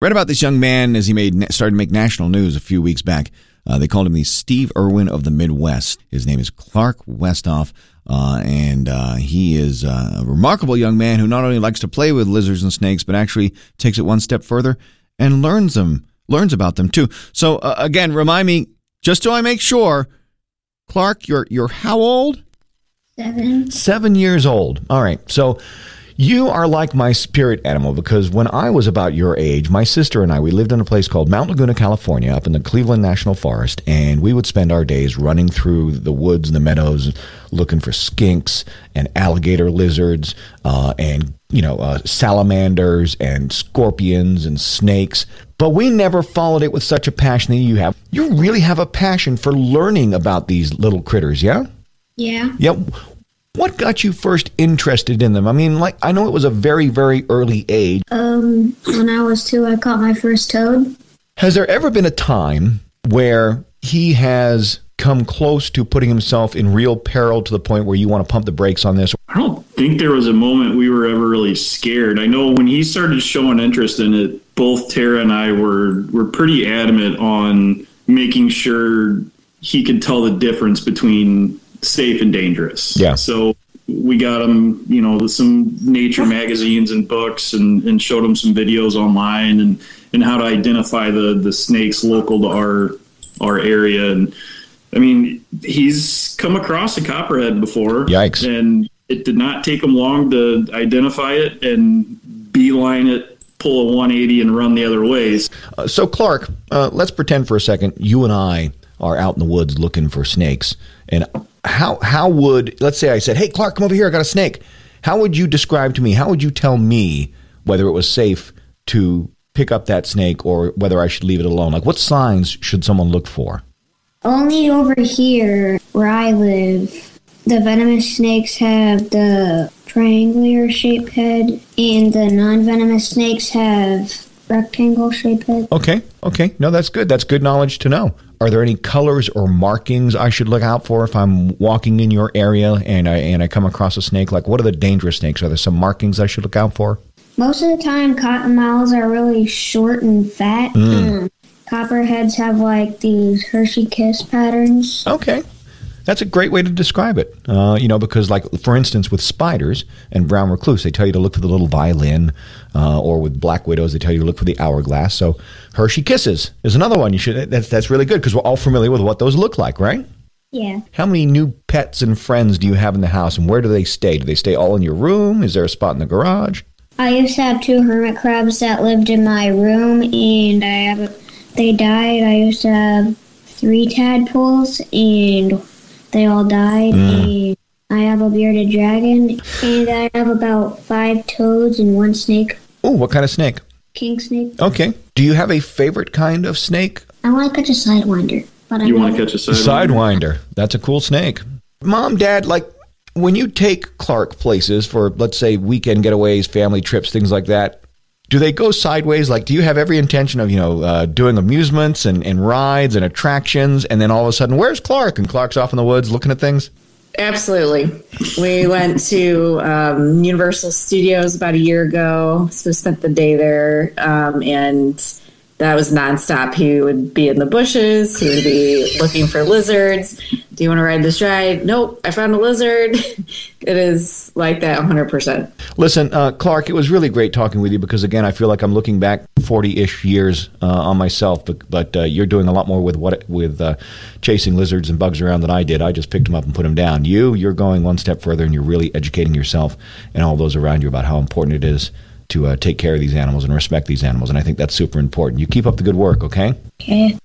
Read about this young man as he made started to make national news a few weeks back. Uh, they called him the Steve Irwin of the Midwest. His name is Clark Westoff, uh, and uh, he is uh, a remarkable young man who not only likes to play with lizards and snakes, but actually takes it one step further and learns them, learns about them too. So uh, again, remind me, just so I make sure, Clark, you're you're how old? Seven. Seven years old. All right, so. You are like my spirit animal because when I was about your age, my sister and I, we lived in a place called Mount Laguna, California, up in the Cleveland National Forest, and we would spend our days running through the woods and the meadows looking for skinks and alligator lizards uh, and, you know, uh, salamanders and scorpions and snakes. But we never followed it with such a passion that you have. You really have a passion for learning about these little critters, yeah? Yeah. Yeah. What got you first interested in them? I mean, like, I know it was a very, very early age. Um, when I was two, I caught my first toad. Has there ever been a time where he has come close to putting himself in real peril to the point where you want to pump the brakes on this? I don't think there was a moment we were ever really scared. I know when he started showing interest in it, both Tara and I were were pretty adamant on making sure he could tell the difference between safe and dangerous. Yeah. So we got him, you know, some nature magazines and books, and, and showed him some videos online and and how to identify the the snakes local to our our area. And I mean, he's come across a copperhead before. Yikes. And it did not take him long to identify it and beeline it, pull a 180, and run the other ways. Uh, so, Clark, uh, let's pretend for a second you and I are out in the woods looking for snakes. And how how would let's say I said, "Hey, Clark, come over here. I got a snake." How would you describe to me? How would you tell me whether it was safe to pick up that snake or whether I should leave it alone? Like, what signs should someone look for? Only over here where I live, the venomous snakes have the triangular shaped head, and the non venomous snakes have rectangle shaped head. Okay, okay. No, that's good. That's good knowledge to know. Are there any colors or markings I should look out for if I'm walking in your area and I and I come across a snake? Like, what are the dangerous snakes? Are there some markings I should look out for? Most of the time, cottonmouths are really short and fat. Um, copperheads have like these Hershey kiss patterns. Okay. That's a great way to describe it. Uh, you know, because, like, for instance, with spiders and brown recluse, they tell you to look for the little violin, uh, or with black widows, they tell you to look for the hourglass. So, Hershey kisses is another one. You should. That's that's really good because we're all familiar with what those look like, right? Yeah. How many new pets and friends do you have in the house, and where do they stay? Do they stay all in your room? Is there a spot in the garage? I used to have two hermit crabs that lived in my room, and I have they died. I used to have three tadpoles, and they all died. And I have a bearded dragon, and I have about five toads and one snake, Oh, what kind of snake? king snake. Okay. Do you have a favorite kind of snake? I want to catch a sidewinder, but I You want to catch a sidewinder? Sidewinder. That's a cool snake. Mom, Dad, like when you take Clark places for, let's say, weekend getaways, family trips, things like that, do they go sideways? Like, do you have every intention of, you know, uh, doing amusements and, and rides and attractions, and then all of a sudden, where's Clark? And Clark's off in the woods looking at things? Absolutely. We went to um, Universal Studios about a year ago, so spent the day there, um, and that was nonstop. He would be in the bushes. He would be looking for lizards. Do you want to ride this ride? Nope, I found a lizard. it is like that 100%. Listen, uh, Clark, it was really great talking with you because, again, I feel like I'm looking back 40 ish years uh, on myself, but, but uh, you're doing a lot more with what with uh, chasing lizards and bugs around than I did. I just picked them up and put them down. You, you're going one step further and you're really educating yourself and all those around you about how important it is to uh, take care of these animals and respect these animals. And I think that's super important. You keep up the good work, okay? Okay.